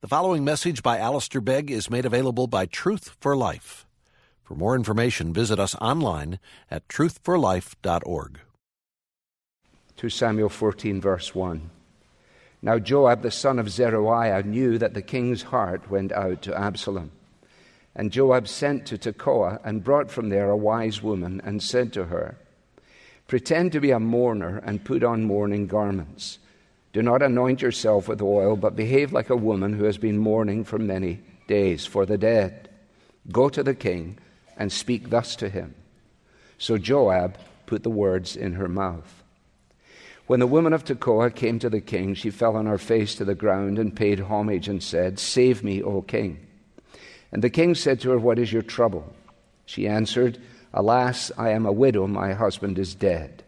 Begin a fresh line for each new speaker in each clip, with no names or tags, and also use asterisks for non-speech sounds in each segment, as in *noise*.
The following message by Alistair Begg is made available by Truth for Life. For more information, visit us online at truthforlife.org.
2 Samuel 14, verse 1. Now Joab the son of Zeruiah knew that the king's heart went out to Absalom. And Joab sent to Tekoa and brought from there a wise woman and said to her, Pretend to be a mourner and put on mourning garments. Do not anoint yourself with oil, but behave like a woman who has been mourning for many days for the dead. Go to the king and speak thus to him. So Joab put the words in her mouth. When the woman of Tekoa came to the king, she fell on her face to the ground and paid homage and said, Save me, O king. And the king said to her, What is your trouble? She answered, Alas, I am a widow, my husband is dead.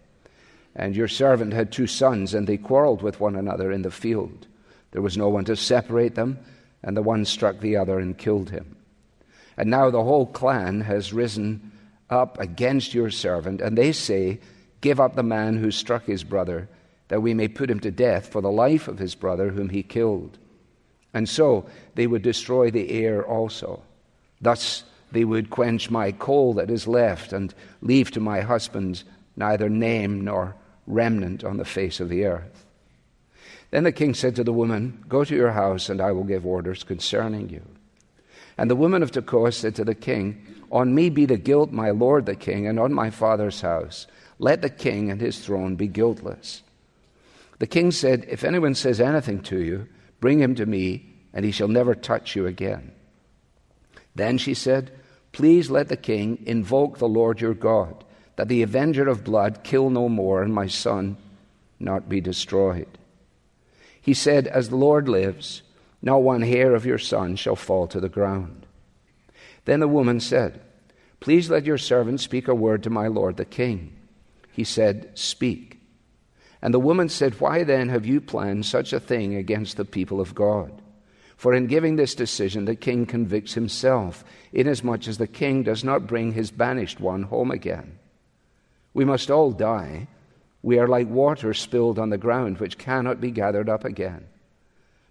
And your servant had two sons, and they quarreled with one another in the field. There was no one to separate them, and the one struck the other and killed him. And now the whole clan has risen up against your servant, and they say, Give up the man who struck his brother, that we may put him to death for the life of his brother whom he killed. And so they would destroy the heir also. Thus they would quench my coal that is left, and leave to my husband neither name nor remnant on the face of the earth. Then the king said to the woman, Go to your house, and I will give orders concerning you. And the woman of Tekoa said to the king, On me be the guilt, my lord the king, and on my father's house. Let the king and his throne be guiltless. The king said, If anyone says anything to you, bring him to me, and he shall never touch you again. Then she said, Please let the king invoke the Lord your God that the avenger of blood kill no more and my son not be destroyed. He said, As the Lord lives, not one hair of your son shall fall to the ground. Then the woman said, Please let your servant speak a word to my lord the king. He said, Speak. And the woman said, Why then have you planned such a thing against the people of God? For in giving this decision, the king convicts himself, inasmuch as the king does not bring his banished one home again. We must all die. We are like water spilled on the ground, which cannot be gathered up again.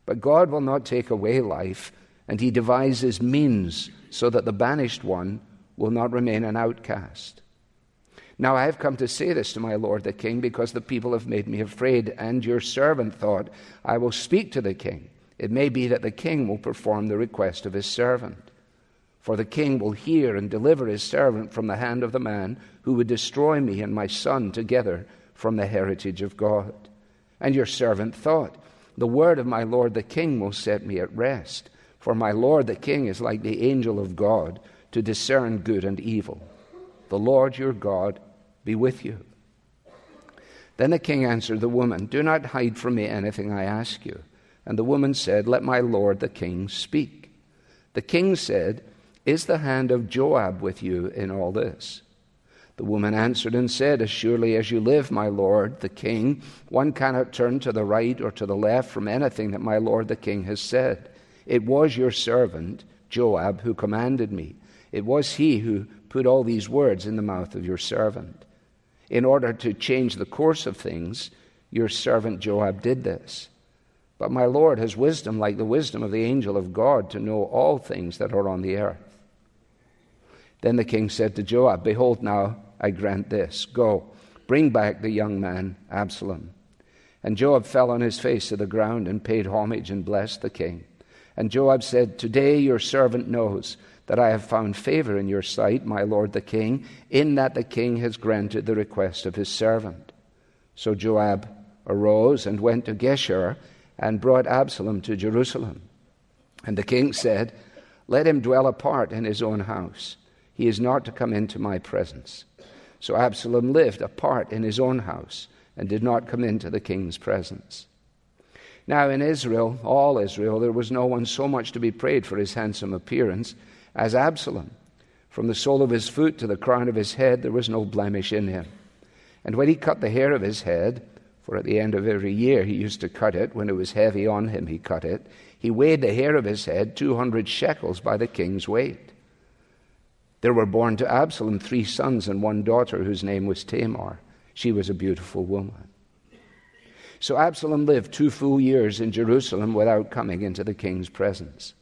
But God will not take away life, and He devises means so that the banished one will not remain an outcast. Now I have come to say this to my lord the king, because the people have made me afraid, and your servant thought, I will speak to the king. It may be that the king will perform the request of his servant. For the king will hear and deliver his servant from the hand of the man who would destroy me and my son together from the heritage of God. And your servant thought, The word of my lord the king will set me at rest. For my lord the king is like the angel of God to discern good and evil. The Lord your God be with you. Then the king answered the woman, Do not hide from me anything I ask you. And the woman said, Let my lord the king speak. The king said, is the hand of Joab with you in all this? The woman answered and said, As surely as you live, my lord the king, one cannot turn to the right or to the left from anything that my lord the king has said. It was your servant, Joab, who commanded me. It was he who put all these words in the mouth of your servant. In order to change the course of things, your servant Joab did this. But my Lord has wisdom like the wisdom of the angel of God to know all things that are on the earth. Then the king said to Joab, Behold, now I grant this. Go, bring back the young man, Absalom. And Joab fell on his face to the ground and paid homage and blessed the king. And Joab said, Today your servant knows that I have found favor in your sight, my lord the king, in that the king has granted the request of his servant. So Joab arose and went to Geshur and brought Absalom to Jerusalem. And the king said, Let him dwell apart in his own house he is not to come into my presence. So Absalom lived apart in his own house and did not come into the king's presence. Now, in Israel, all Israel, there was no one so much to be praised for his handsome appearance as Absalom. From the sole of his foot to the crown of his head, there was no blemish in him. And when he cut the hair of his head, for at the end of every year he used to cut it, when it was heavy on him, he cut it, he weighed the hair of his head 200 shekels by the king's weight. There were born to Absalom three sons and one daughter whose name was Tamar. She was a beautiful woman. So Absalom lived two full years in Jerusalem without coming into the king's presence.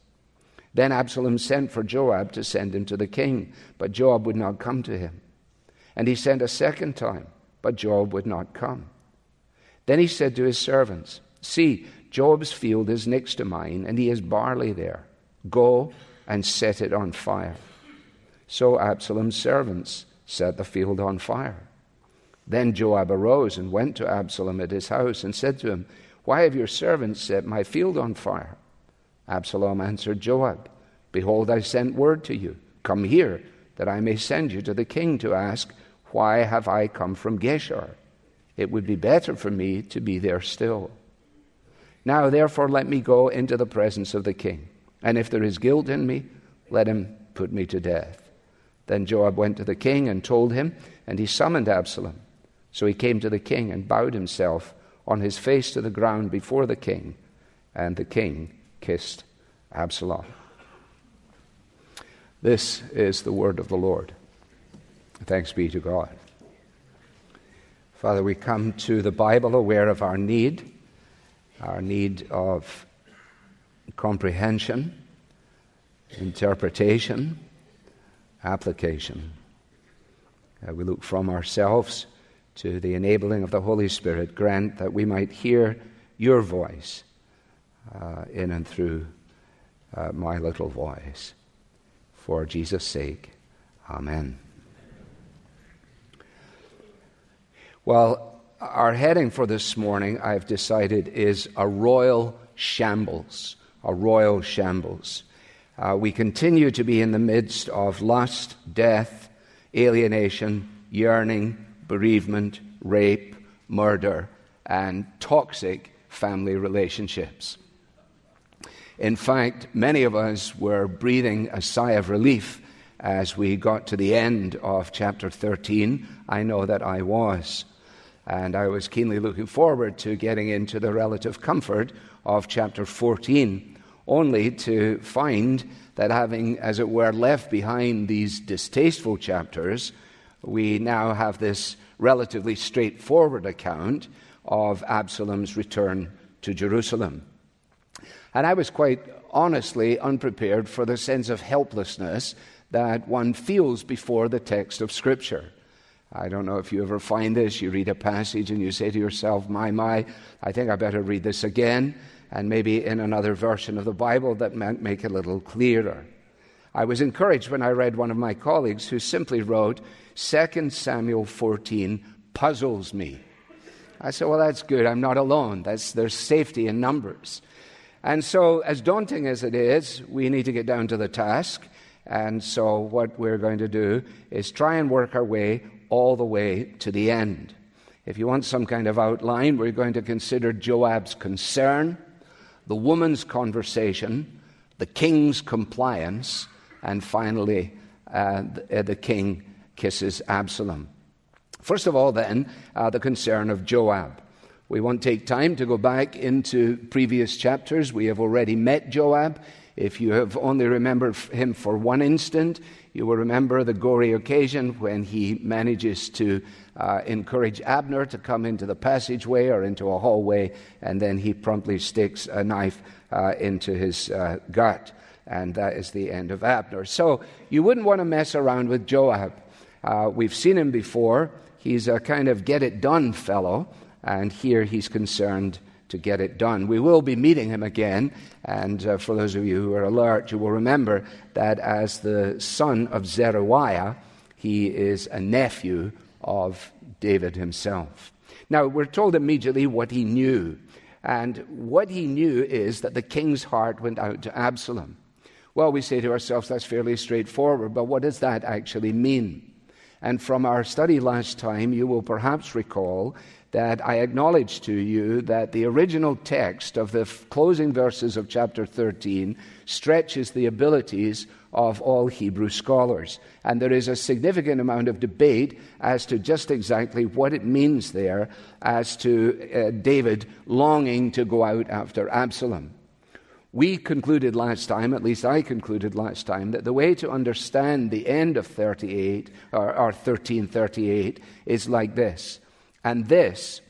Then Absalom sent for Joab to send him to the king, but Joab would not come to him. And he sent a second time, but Joab would not come. Then he said to his servants, See, Joab's field is next to mine, and he has barley there. Go and set it on fire. So Absalom's servants set the field on fire. Then Joab arose and went to Absalom at his house and said to him, Why have your servants set my field on fire? Absalom answered Joab, Behold, I sent word to you, Come here, that I may send you to the king to ask, Why have I come from Geshur? It would be better for me to be there still. Now, therefore, let me go into the presence of the king, and if there is guilt in me, let him put me to death. Then Joab went to the king and told him, and he summoned Absalom. So he came to the king and bowed himself on his face to the ground before the king, and the king kissed Absalom. This is the word of the Lord. Thanks be to God. Father, we come to the Bible aware of our need, our need of comprehension, interpretation, application. Uh, we look from ourselves to the enabling of the Holy Spirit. Grant that we might hear your voice uh, in and through uh, my little voice. For Jesus' sake, Amen. Well, our heading for this morning, I've decided, is a royal shambles. A royal shambles. Uh, we continue to be in the midst of lust, death, alienation, yearning, bereavement, rape, murder, and toxic family relationships. In fact, many of us were breathing a sigh of relief as we got to the end of chapter 13. I know that I was. And I was keenly looking forward to getting into the relative comfort of chapter 14, only to find that having, as it were, left behind these distasteful chapters, we now have this relatively straightforward account of Absalom's return to Jerusalem. And I was quite honestly unprepared for the sense of helplessness that one feels before the text of Scripture. I don't know if you ever find this. You read a passage and you say to yourself, My, my, I think I better read this again, and maybe in another version of the Bible that might make it a little clearer. I was encouraged when I read one of my colleagues who simply wrote, 2 Samuel 14 puzzles me. I said, Well, that's good. I'm not alone. That's, there's safety in numbers. And so, as daunting as it is, we need to get down to the task. And so, what we're going to do is try and work our way all the way to the end. If you want some kind of outline, we're going to consider Joab's concern, the woman's conversation, the king's compliance, and finally, uh, the, uh, the, king kisses Absalom. First of all, then, uh, the concern of Joab. We won't take time to go back into previous chapters. We have already met Joab. If you have only remembered him for one instant, you will remember the gory occasion when he manages to uh, encourage Abner to come into the passageway or into a hallway, and then he promptly sticks a knife uh, into his uh, gut. And that is the end of Abner. So you wouldn't want to mess around with Joab. Uh, we've seen him before. He's a kind of get it done fellow and here he's concerned to get it done. We will be meeting him again, and uh, for those of you who are alert, you will remember that as the son of Zeruiah, he is a nephew of David himself. Now, we're told immediately what he knew, and what he knew is that the king's heart went out to Absalom. Well, we say to ourselves, that's fairly straightforward, but what does that actually mean? And from our study last time, you will perhaps recall that I acknowledge to you that the original text of the closing verses of chapter 13 stretches the abilities of all Hebrew scholars. And there is a significant amount of debate as to just exactly what it means there as to uh, David longing to go out after Absalom. We concluded last time, at least I concluded last time, that the way to understand the end of 38 or, or 1338 is like this and this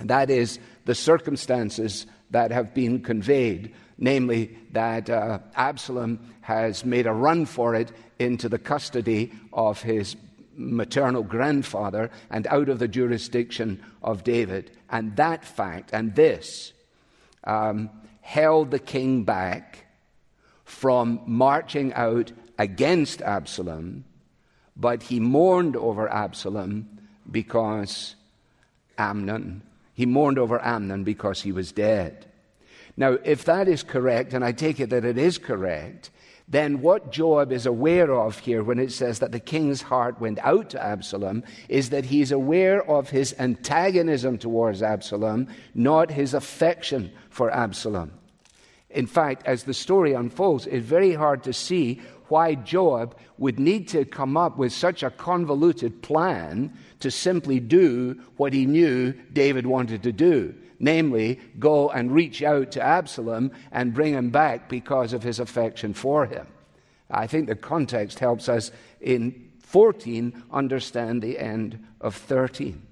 That is the circumstances that have been conveyed, namely that uh, Absalom has made a run for it into the custody of his maternal grandfather and out of the jurisdiction of David. And that fact and this um, held the king back from marching out against Absalom, but he mourned over Absalom because Amnon, he mourned over Amnon because he was dead. Now, if that is correct, and I take it that it is correct, then what Joab is aware of here when it says that the king's heart went out to Absalom is that he's aware of his antagonism towards Absalom, not his affection for Absalom. In fact, as the story unfolds, it's very hard to see why Joab would need to come up with such a convoluted plan to simply do what he knew David wanted to do namely, go and reach out to Absalom and bring him back because of his affection for him. I think the context helps us in 14 understand the end of 13.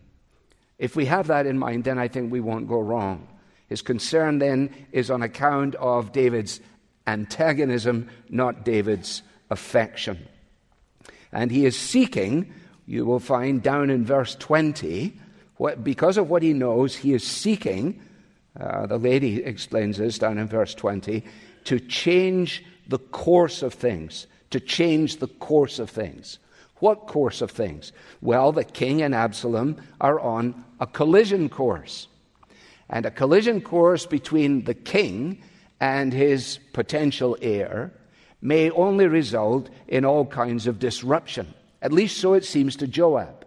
If we have that in mind, then I think we won't go wrong. His concern then is on account of David's antagonism, not David's affection. And he is seeking, you will find down in verse 20, what, because of what he knows, he is seeking, uh, the lady explains this down in verse 20, to change the course of things. To change the course of things. What course of things? Well, the king and Absalom are on a collision course. And a collision course between the king and his potential heir may only result in all kinds of disruption. At least so it seems to Joab.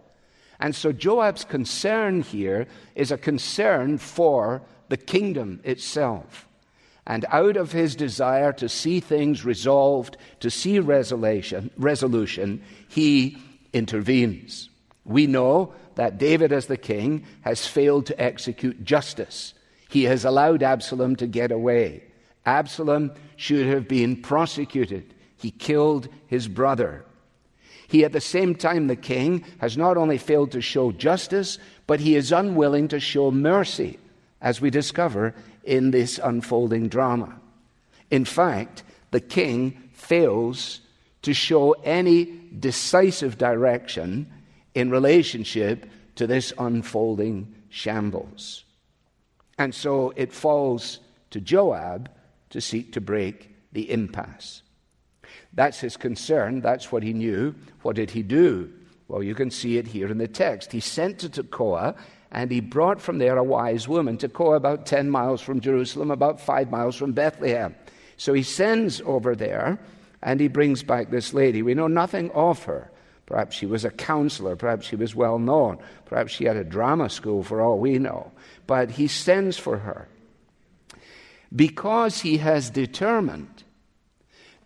And so Joab's concern here is a concern for the kingdom itself. And out of his desire to see things resolved, to see resolution, resolution, he intervenes. We know that David, as the king, has failed to execute justice. He has allowed Absalom to get away. Absalom should have been prosecuted. He killed his brother. He, at the same time, the king, has not only failed to show justice, but he is unwilling to show mercy, as we discover in this unfolding drama. In fact, the king fails to show any decisive direction in relationship to this unfolding shambles. And so it falls to Joab to seek to break the impasse. That's his concern. That's what he knew. What did he do? Well, you can see it here in the text. He sent to Tekoa, and he brought from there a wise woman. Tekoa, about 10 miles from Jerusalem, about five miles from Bethlehem. So he sends over there, and he brings back this lady. We know nothing of her. Perhaps she was a counselor. Perhaps she was well known. Perhaps she had a drama school, for all we know. But he sends for her because he has determined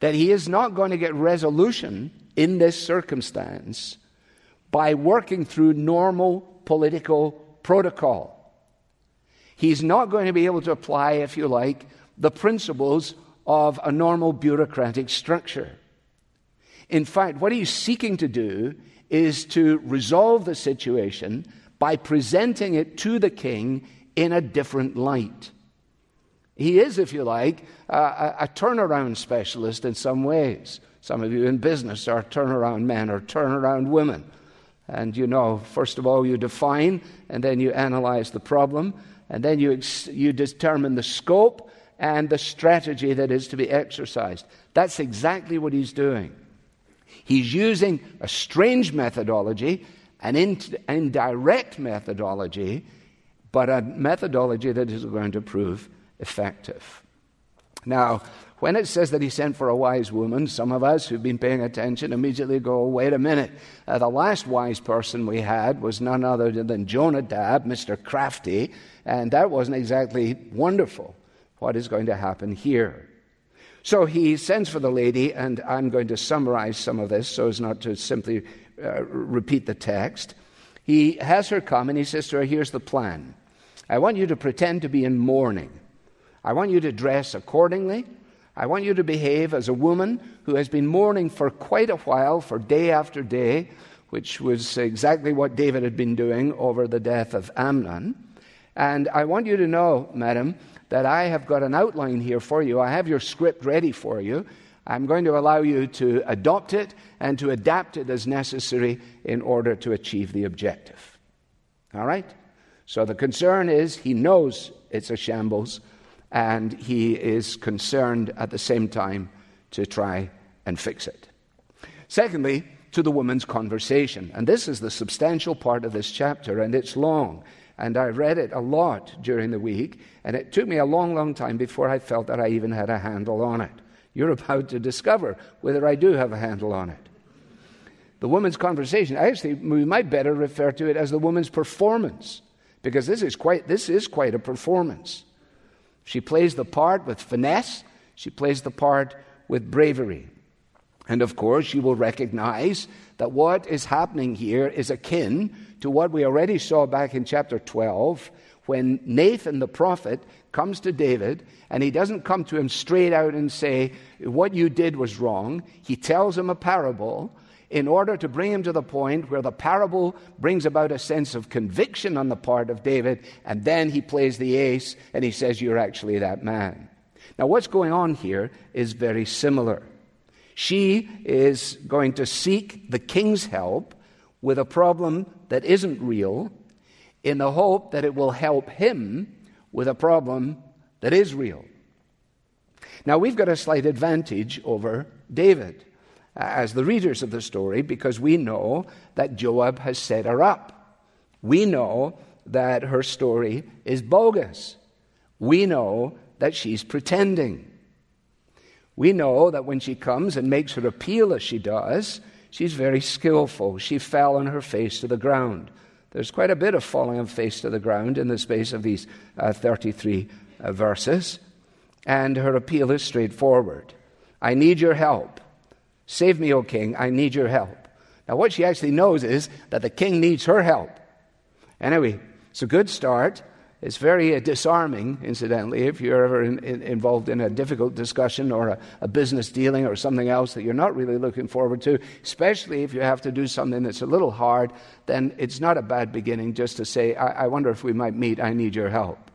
that he is not going to get resolution in this circumstance by working through normal political protocol. He's not going to be able to apply, if you like, the principles of a normal bureaucratic structure. In fact, what he's seeking to do is to resolve the situation by presenting it to the king in a different light. He is, if you like, a, a, turnaround specialist in some ways. Some of you in business are turnaround men or turnaround women. And you know, first of all, you define, and then you analyze the problem, and then you, ex- you determine the scope and the strategy that is to be exercised. That's exactly what he's doing. He's using a strange methodology, an in- indirect methodology, but a methodology that is going to prove effective. Now, when it says that he sent for a wise woman, some of us who've been paying attention immediately go, wait a minute. Uh, the last wise person we had was none other than Jonadab, Mr. Crafty, and that wasn't exactly wonderful. What is going to happen here? So he sends for the lady, and I'm going to summarize some of this so as not to simply uh, repeat the text. He has her come, and he says to her, Here's the plan. I want you to pretend to be in mourning. I want you to dress accordingly. I want you to behave as a woman who has been mourning for quite a while, for day after day, which was exactly what David had been doing over the death of Amnon. And I want you to know, madam, that I have got an outline here for you. I have your script ready for you. I'm going to allow you to adopt it and to adapt it as necessary in order to achieve the objective. All right? So the concern is he knows it's a shambles and he is concerned at the same time to try and fix it. Secondly, to the woman's conversation. And this is the substantial part of this chapter, and it's long. And I read it a lot during the week, and it took me a long, long time before I felt that I even had a handle on it. You're *laughs* about to discover whether I do have a handle on it. The woman's conversation, actually, we might better refer to it as the woman's performance, because this is quite, this is quite a performance. She plays the part with finesse, she plays the part with bravery. And of course, you will recognize that what is happening here is akin to what we already saw back in chapter 12 when Nathan the prophet comes to David and he doesn't come to him straight out and say, What you did was wrong. He tells him a parable in order to bring him to the point where the parable brings about a sense of conviction on the part of David, and then he plays the ace and he says, You're actually that man. Now, what's going on here is very similar. She is going to seek the king's help with a problem that isn't real in the hope that it will help him with a problem that is real. Now, we've got a slight advantage over David as the readers of the story because we know that Joab has set her up. We know that her story is bogus. We know that she's pretending. We know that when she comes and makes her appeal as she does, she's very skillful. She fell on her face to the ground. There's quite a bit of falling on face to the ground in the space of these uh, 33 uh, verses. And her appeal is straightforward I need your help. Save me, O king. I need your help. Now, what she actually knows is that the king needs her help. Anyway, it's a good start. It's very uh, disarming, incidentally, if you're ever in, in, involved in a difficult discussion or a, a, business dealing or something else that you're not really looking forward to, especially if you have to do something that's a little hard, then it's not a bad beginning just to say, I, I wonder if we might meet, I need your help.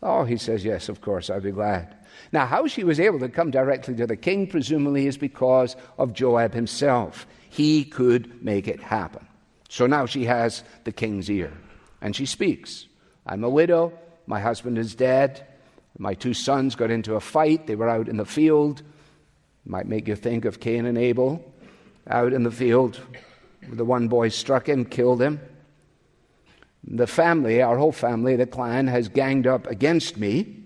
Oh, he says, Yes, of course, I'd be glad. Now, how she was able to come directly to the king, presumably, is because of Joab himself. He could make it happen. So now she has the king's ear, and she speaks. I'm a widow. My husband is dead. My two sons got into a fight. They were out in the field. Might make you think of Cain and Abel out in the field. The one boy struck him, killed him. The family, our whole family, the clan, has ganged up against me.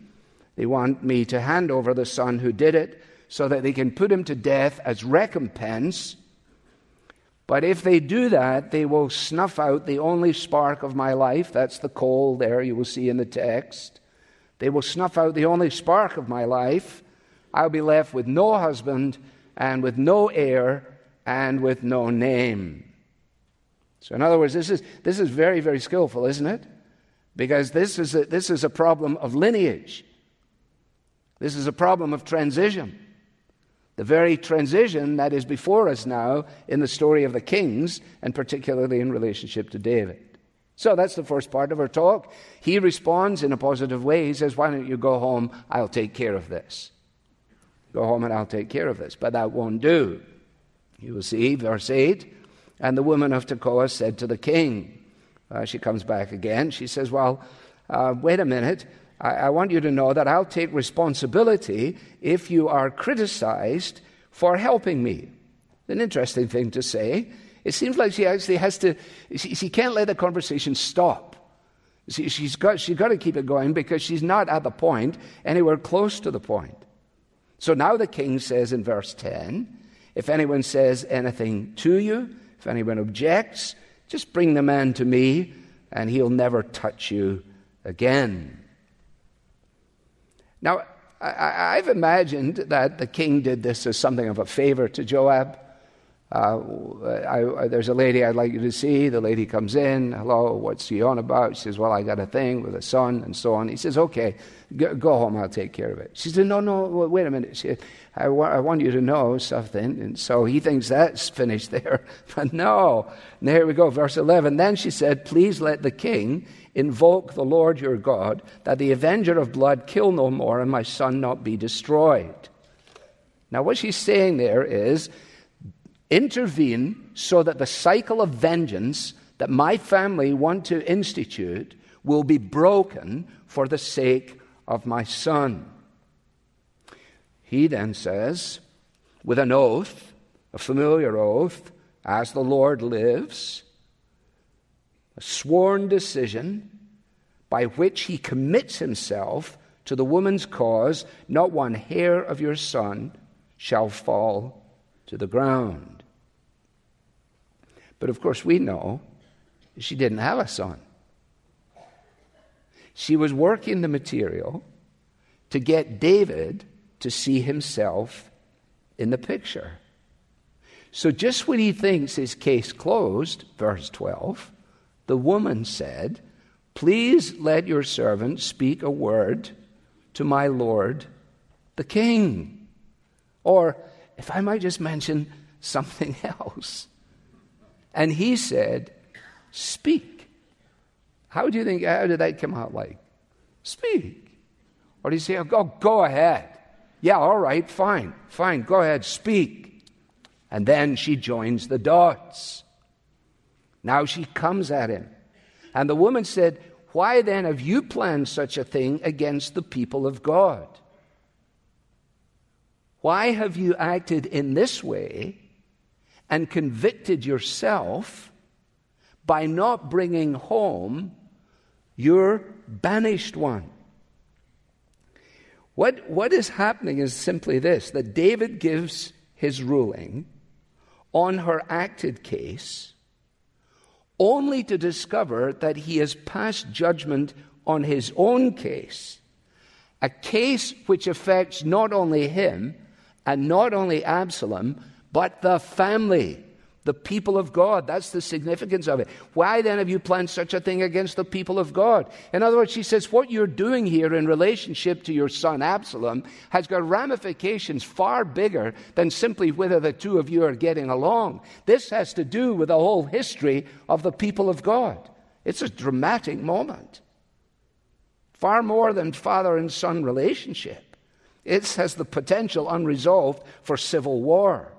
They want me to hand over the son who did it so that they can put him to death as recompense but if they do that, they will snuff out the only spark of my life. That's the coal there you will see in the text. They will snuff out the only spark of my life. I'll be left with no husband and with no heir and with no name. So, in other words, this is, this is very, very skillful, isn't it? Because this is, a, this is a problem of lineage, this is a problem of transition the very transition that is before us now in the story of the kings, and particularly in relationship to David. So that's the first part of our talk. He responds in a positive way. He says, Why don't you go home? I'll take care of this. Go home and I'll take care of this. But that won't do. You will see, verse 8 And the woman of Tekoa said to the king, uh, She comes back again. She says, Well, uh, wait a minute. I, I want you to know that I'll take responsibility if you are criticized for helping me. An interesting thing to say. It seems like she actually has to, she, she can't let the conversation stop. She, she's, got, she's got to keep it going because she's not at the point, anywhere close to the point. So now the king says in verse 10 if anyone says anything to you, if anyone objects, just bring the man to me, and he'll never touch you again. Now, I, have imagined that the king did this as something of a favor to Joab. uh, I, there's a lady I'd like you to see. The lady comes in. Hello, what's she on about? She says, Well, I got a thing with a son and so on. He says, Okay, go, go home. I'll take care of it. She says, No, no, wait a minute. She, I, wa- I want you to know something. And so he thinks that's finished *laughs* there. But no. And here we go, verse 11. Then she said, Please let the king invoke the Lord your God, that the avenger of blood kill no more and my son not be destroyed. Now, what she's saying there is, intervene so that the cycle of vengeance that my family want to institute will be broken for the sake of my son. He then says, with an oath, a familiar oath, as the Lord lives, a sworn decision by which he commits himself to the woman's cause, not one hair of your son shall fall to the ground. But of course, we know she didn't have a son. She was working the material to get David to see himself in the picture. So, just when he thinks his case closed, verse 12, the woman said, Please let your servant speak a word to my Lord the king. Or, if I might just mention *laughs* something else. And he said, Speak. How do you think, how did that come out like? Speak. Or did he say, oh, go, go ahead? Yeah, all right, fine, fine, go ahead, speak. And then she joins the dots. Now she comes at him. And the woman said, Why then have you planned such a thing against the people of God? Why have you acted in this way and convicted yourself by not bringing home your banished one. What, what is happening is simply this that David gives his ruling on her acted case only to discover that he has passed judgment on his own case, a case which affects not only him and not only Absalom, but the family, the people of God. That's the significance of it. Why then have you planned such a thing against the people of God? In other words, she says, what you're doing here in relationship to your son Absalom has got ramifications far bigger than simply whether the two of you are getting along. This has to do with the whole history of the people of God. It's a dramatic moment. Far more than father and son relationship. It has the potential unresolved for civil war.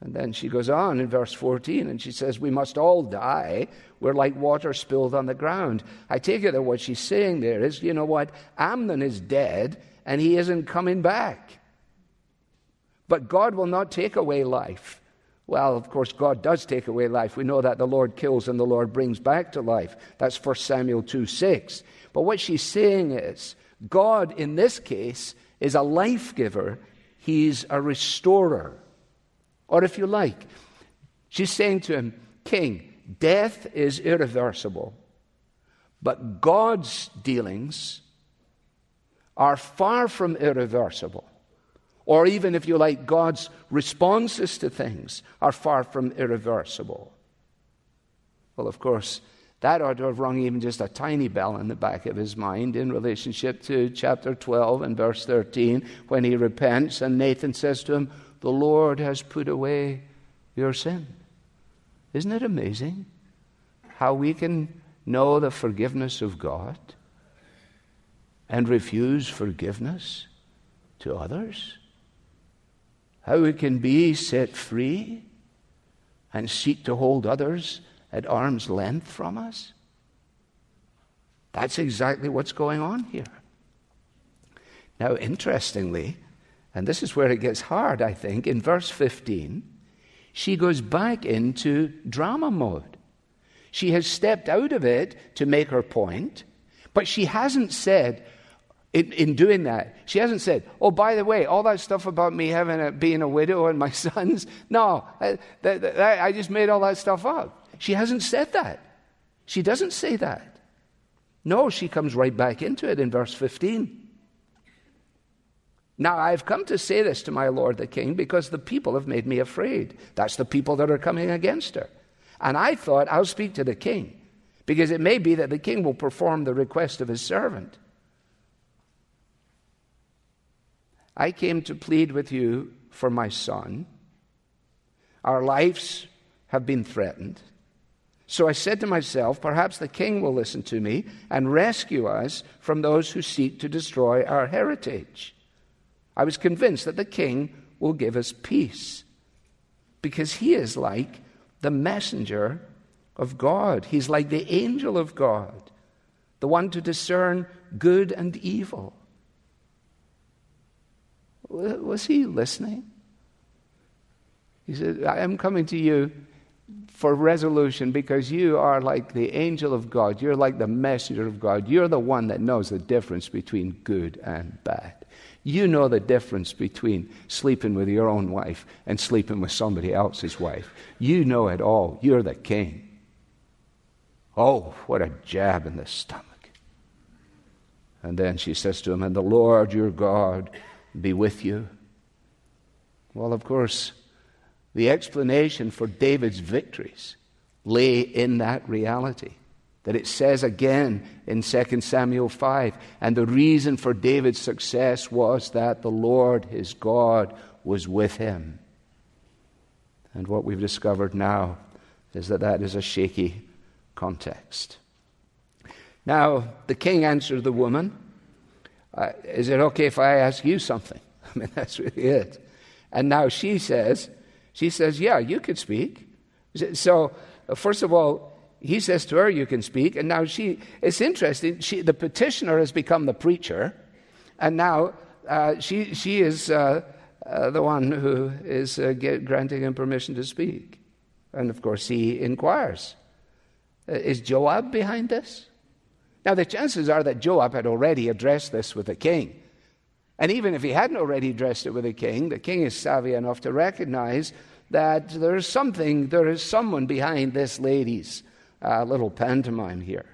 And then she goes on in verse 14 and she says, We must all die. We're like water spilled on the ground. I take it that what she's saying there is, you know what? Amnon is dead and he isn't coming back. But God will not take away life. Well, of course, God does take away life. We know that the Lord kills and the Lord brings back to life. That's 1 Samuel 2 6. But what she's saying is, God in this case is a life giver, He's a restorer. Or if you like, she's saying to him, King, death is irreversible, but God's dealings are far from irreversible. Or even, if you like, God's responses to things are far from irreversible. Well, of course, that ought to have rung even just a tiny bell in the back of his mind in relationship to chapter 12 and verse 13 when he repents and Nathan says to him, the Lord has put away your sin. Isn't it amazing how we can know the forgiveness of God and refuse forgiveness to others? How we can be set free and seek to hold others at arm's length from us? That's exactly what's going on here. Now, interestingly, and this is where it gets hard, I think. In verse 15, she goes back into drama mode. She has stepped out of it to make her point, but she hasn't said, in, in, doing that, she hasn't said, "Oh, by the way, all that stuff about me having a, being a widow and my *laughs* sons." No, I, that, that, I just made all that stuff up. She hasn't said that. She doesn't say that. No, she comes right back into it in verse 15. Now I've come to say this to my lord the king because the people have made me afraid. That's the people that are coming against her. And I thought I'll speak to the king because it may be that the king will perform the request of his servant. I came to plead with you for my son. Our lives have been threatened. So I said to myself, perhaps the king will listen to me and rescue us from those who seek to destroy our heritage. I was convinced that the king will give us peace because he is like the messenger of God. He's like the angel of God, the one to discern good and evil. Was he listening? He said, I am coming to you for resolution because you are like the angel of God. You're like the messenger of God. You're the one that knows the difference between good and bad. You know the difference between sleeping with your own wife and sleeping with somebody else's wife. You know it all. You're the king. Oh, what a jab in the stomach. And then she says to him, And the Lord your God be with you. Well, of course, the explanation for David's victories lay in that reality. That it says again in 2 Samuel 5. And the reason for David's success was that the Lord, his God, was with him. And what we've discovered now is that that is a shaky context. Now, the king answered the woman, uh, Is it okay if I ask you something? *laughs* I mean, that's really it. And now she says, she says, Yeah, you could speak. So, first of all, he says to her, You can speak. And now she, it's interesting, she, the petitioner has become the preacher. And now uh, she, she is uh, uh, the one who is uh, get, granting him permission to speak. And of course, he inquires uh, Is Joab behind this? Now, the chances are that Joab had already addressed this with the king. And even if he hadn't already addressed it with the king, the king is savvy enough to recognize that there is something, there is someone behind this lady's uh, little pantomime here.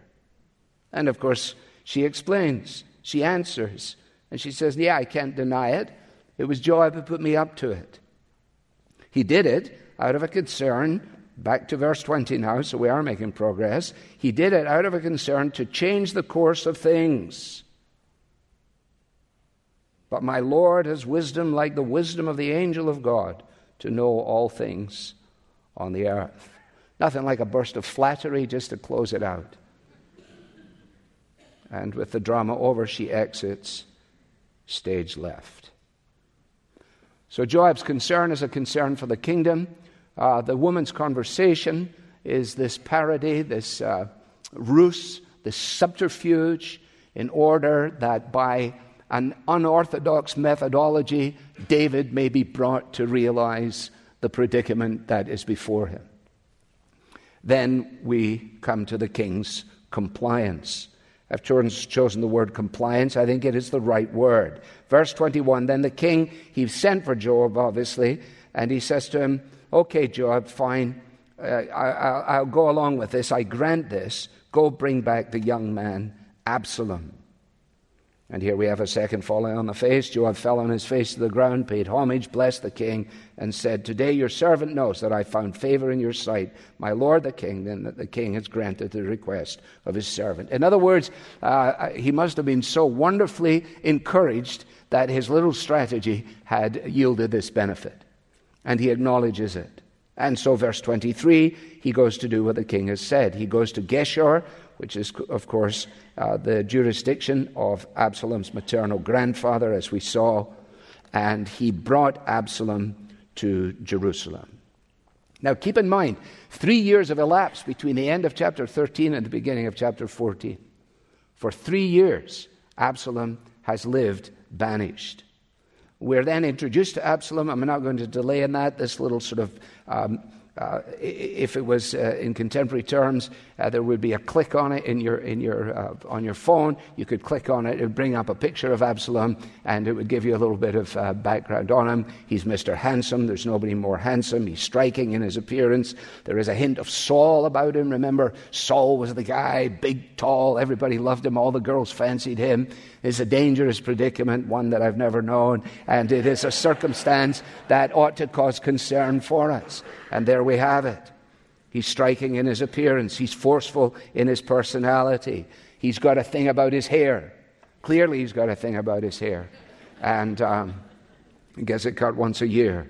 And of course, she explains, she answers, and she says, Yeah, I can't deny it. It was Joab who put me up to it. He did it out of a concern. Back to verse 20 now, so we are making progress. He did it out of a concern to change the course of things. But my Lord has wisdom like the wisdom of the angel of God to know all things on the earth. Nothing like a burst of flattery just to close it out. And with the drama over, she exits stage left. So Joab's concern is a concern for the kingdom. Uh, the woman's conversation is this parody, this uh, ruse, this subterfuge, in order that by an unorthodox methodology, David may be brought to realize the predicament that is before him. Then we come to the king's compliance. I've chosen the word compliance. I think it is the right word. Verse 21 Then the king, he sent for Joab, obviously, and he says to him, Okay, Joab, fine. Uh, I, will go along with this. I grant this. Go bring back the young man, Absalom. And here we have a second falling on the face. Joab fell on his face to the ground, paid homage, blessed the king, and said, Today your servant knows that I found favor in your sight, my lord the king, then that the king has granted the request of his servant. In other words, uh, he must have been so wonderfully encouraged that his little strategy had yielded this benefit. And he acknowledges it. And so, verse 23, he goes to do what the king has said. He goes to Geshur, which is, of course, uh, the jurisdiction of Absalom's maternal grandfather, as we saw, and he brought Absalom to Jerusalem. Now, keep in mind, three years have elapsed between the end of chapter 13 and the beginning of chapter 14. For three years, Absalom has lived banished. We're then introduced to Absalom. I'm not going to delay in that. This little sort of um, uh, if it was uh, in contemporary terms, uh, there would be a click on it in your, in your, uh, on your phone. You could click on it, it would bring up a picture of Absalom, and it would give you a little bit of uh, background on him. He's Mr. Handsome. There's nobody more handsome. He's striking in his appearance. There is a hint of Saul about him. Remember, Saul was the guy, big, tall. Everybody loved him. All the girls fancied him. It's a dangerous predicament, one that I've never known, and it is a circumstance that ought to cause concern for us. And there we have it. He's striking in his appearance, he's forceful in his personality. He's got a thing about his hair. Clearly, he's got a thing about his hair. And um, he gets it cut once a year.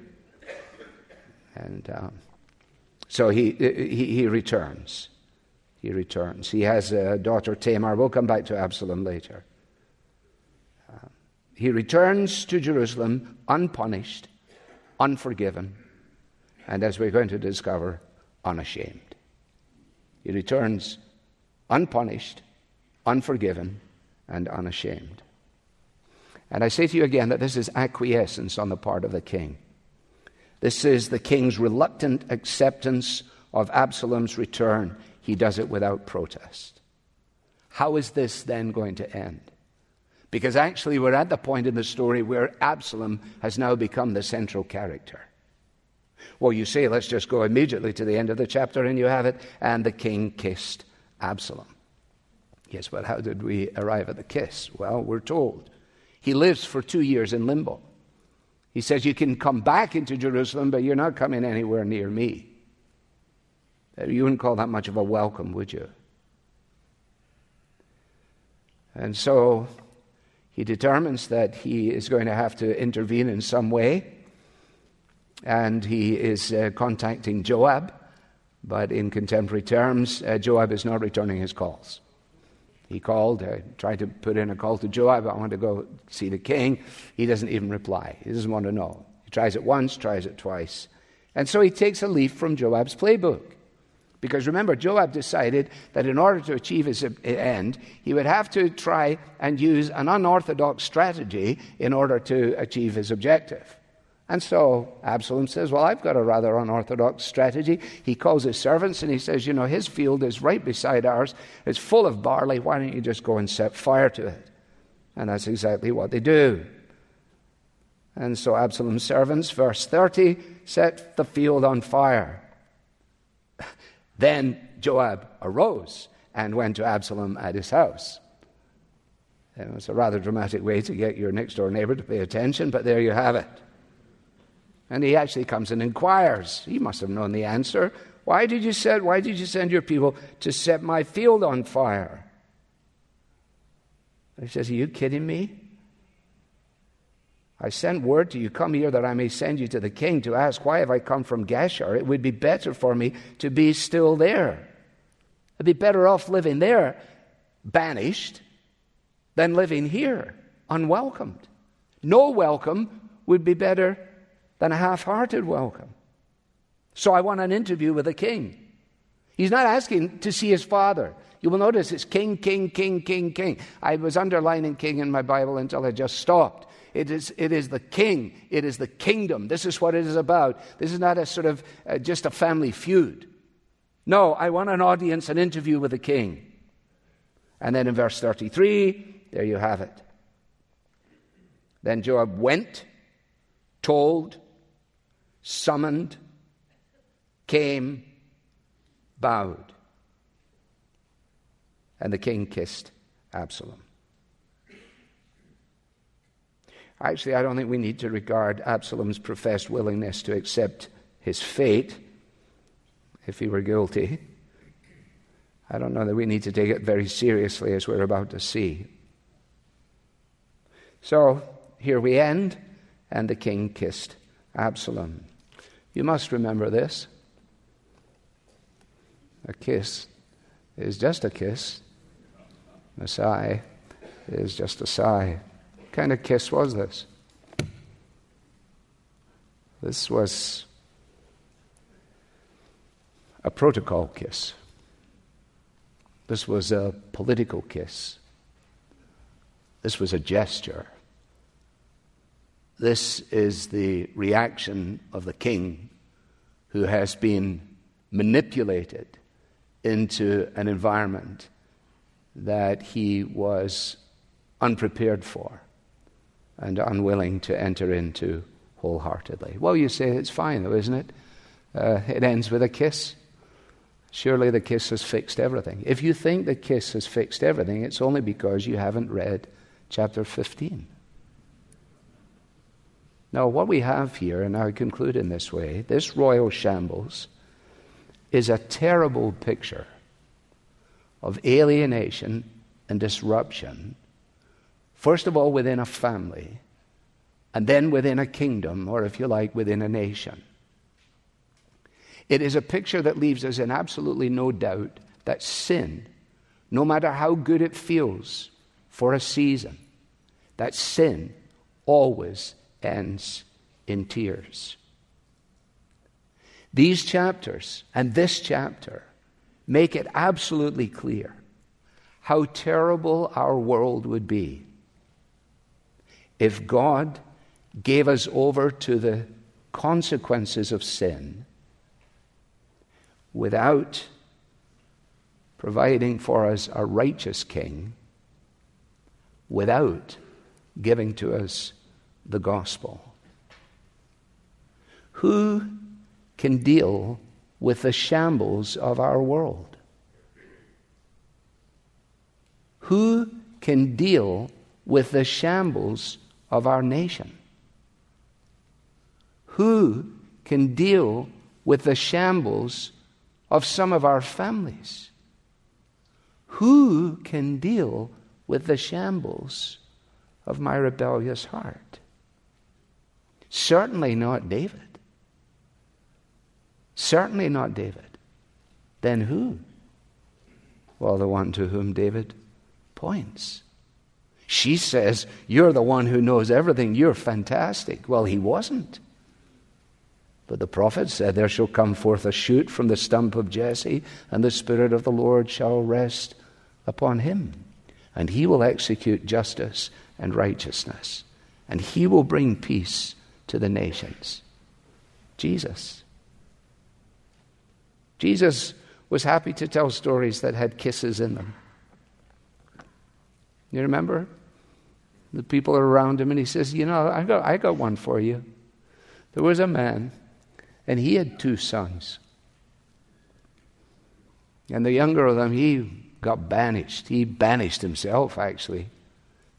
And um, so he, he, he returns. He returns. He has a daughter, Tamar. We'll come back to Absalom later. Uh, he returns to Jerusalem unpunished, unforgiven, and as we're going to discover, unashamed. He returns unpunished, unforgiven, and unashamed. And I say to you again that this is acquiescence on the part of the king. This is the king's reluctant acceptance of Absalom's return. He does it without protest. How is this then going to end? Because actually, we're at the point in the story where Absalom has now become the central character. Well, you say, let's just go immediately to the end of the chapter, and you have it. And the king kissed Absalom. Yes, but how did we arrive at the kiss? Well, we're told. He lives for two years in limbo. He says, You can come back into Jerusalem, but you're not coming anywhere near me. Uh, you wouldn't call that much of a welcome, would you? And so he determines that he is going to have to intervene in some way and he is uh, contacting Joab, but in contemporary terms, uh, Joab is not returning his calls. He called, uh, tried to put in a call to Joab, I want to go see the king. He doesn't even reply, he doesn't want to know. He tries it once, tries it twice. And so he takes a leaf from Joab's playbook. Because remember, Joab decided that in order to achieve his end, he would have to try and use an unorthodox strategy in order to achieve his objective. And so Absalom says, Well, I've got a rather unorthodox strategy. He calls his servants and he says, You know, his field is right beside ours. It's full of barley. Why don't you just go and set fire to it? And that's exactly what they do. And so Absalom's servants, verse 30, set the field on fire. then Joab arose and went to Absalom at his house. It was a rather dramatic way to get your next door neighbor to pay attention, but there you have it. And he actually comes and inquires. He must have known the answer. Why did you send, why did you send your people to set my field on fire? he says, Are you kidding me? I sent word to you, come here that I may send you to the king to ask, Why have I come from Geshur? It would be better for me to be still there. I'd be better off living there, banished, than living here, unwelcomed. No welcome would be better than a half hearted welcome. So I want an interview with the king. He's not asking to see his father. You will notice it's king, king, king, king, king. I was underlining king in my Bible until I just stopped. It is, it is the king. It is the kingdom. This is what it is about. This is not a sort of uh, just a family feud. No, I want an audience, an interview with the king. And then in verse 33, there you have it. Then Joab went, told, summoned, came, bowed. And the king kissed Absalom. Actually, I don't think we need to regard Absalom's professed willingness to accept his fate if he were guilty. I don't know that we need to take it very seriously as we're about to see. So here we end, and the king kissed Absalom. You must remember this. A kiss is just a kiss. A sigh is just a sigh. What kind of kiss was this? This was a protocol kiss. This was a political kiss. This was a gesture. This is the reaction of the king who has been manipulated into an environment that he was unprepared for and unwilling to enter into wholeheartedly. Well, you say it's fine, though, isn't it? Uh, it ends with a kiss. Surely the kiss has fixed everything. If you think the kiss has fixed everything, it's only because you haven't read chapter 15. Now, what we have here, and I conclude in this way this royal shambles is a terrible picture of alienation and disruption, first of all within a family, and then within a kingdom, or if you like, within a nation. It is a picture that leaves us in absolutely no doubt that sin, no matter how good it feels for a season, that sin always ends in tears. These chapters and this chapter make it absolutely clear how terrible our world would be if God gave us over to the consequences of sin without providing for us a righteous king, without giving to us the gospel. Who can deal with the shambles of our world? Who can deal with the shambles of our nation? Who can deal with the shambles of some of our families? Who can deal with the shambles of my rebellious heart? Certainly not David. Certainly not David. Then who? Well, the one to whom David points. She says, You're the one who knows everything. You're fantastic. Well, he wasn't. But the prophet said, There shall come forth a shoot from the stump of Jesse, and the Spirit of the Lord shall rest upon him. And he will execute justice and righteousness, and he will bring peace to the nations. Jesus. Jesus was happy to tell stories that had kisses in them. You remember? The people are around him, and he says, You know, I got, I got one for you. There was a man, and he had two sons. And the younger of them, he got banished. He banished himself, actually.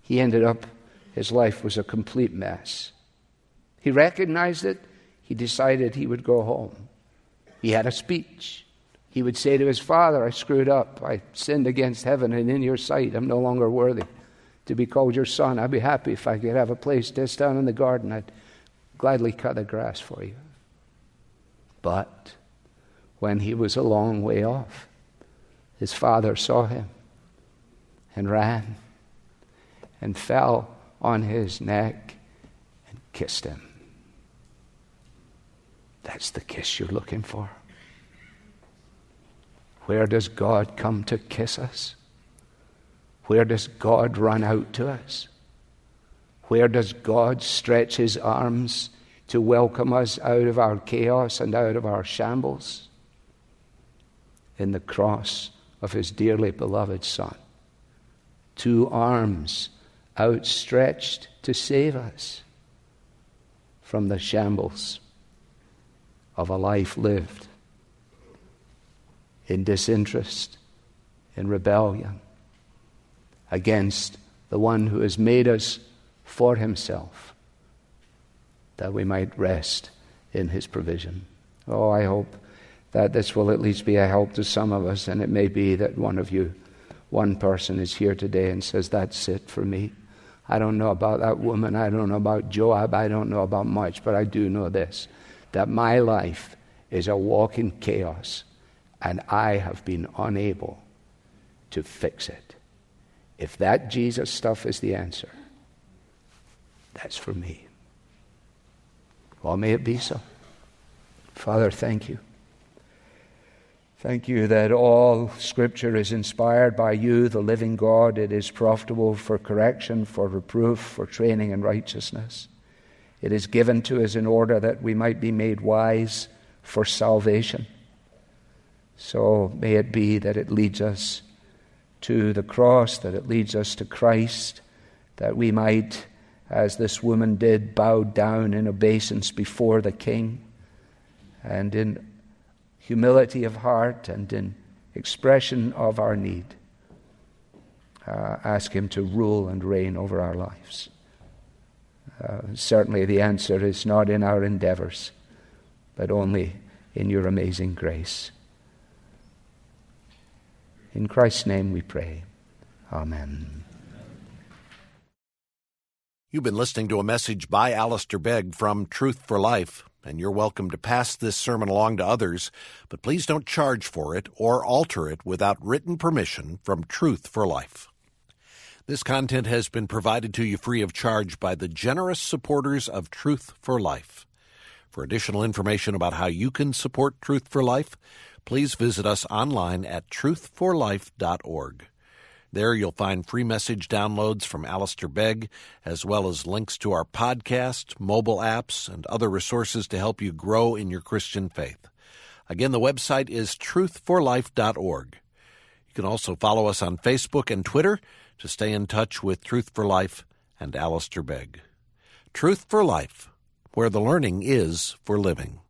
He ended up, his life was a complete mess. He recognized it. He decided he would go home. He had a speech. He would say to his father, I screwed up. I sinned against heaven and in your sight. I'm no longer worthy to be called your son. I'd be happy if I could have a place just down in the garden. I'd gladly cut the grass for you. But when he was a long way off, his father saw him and ran and fell on his neck and kissed him. That's the kiss you're looking for. Where does God come to kiss us? Where does God run out to us? Where does God stretch his arms to welcome us out of our chaos and out of our shambles? In the cross of his dearly beloved Son. Two arms outstretched to save us from the shambles of a life lived in disinterest, in rebellion against the one who has made us for himself, that we might rest in his provision. Oh, I hope that this will at least be a help to some of us, and it may be that one of you, one person, is here today and says, That's it for me. I don't know about that woman. I don't know about Joab. I don't know about much, but I do know this that my life is a walk in chaos, and I have been unable to fix it. If that Jesus stuff is the answer, that's for me. Well, may it be so. Father, thank you. Thank you that all Scripture is inspired by you, the living God. It is profitable for correction, for reproof, for training in righteousness. It is given to us in order that we might be made wise for salvation. So may it be that it leads us to the cross, that it leads us to Christ, that we might, as this woman did, bow down in obeisance before the King, and in humility of heart and in expression of our need, uh, ask Him to rule and reign over our lives. Uh, certainly, the answer is not in our endeavors, but only in your amazing grace. In Christ's name we pray. Amen.
You've been listening to a message by Alistair Begg from Truth for Life, and you're welcome to pass this sermon along to others, but please don't charge for it or alter it without written permission from Truth for Life. This content has been provided to you free of charge by the generous supporters of Truth for Life. For additional information about how you can support Truth for Life, please visit us online at truthforlife.org. There you'll find free message downloads from Alistair Begg, as well as links to our podcast, mobile apps, and other resources to help you grow in your Christian faith. Again, the website is truthforlife.org. You can also follow us on Facebook and Twitter to stay in touch with Truth for Life and Alistair Begg. Truth for Life, where the learning is for living.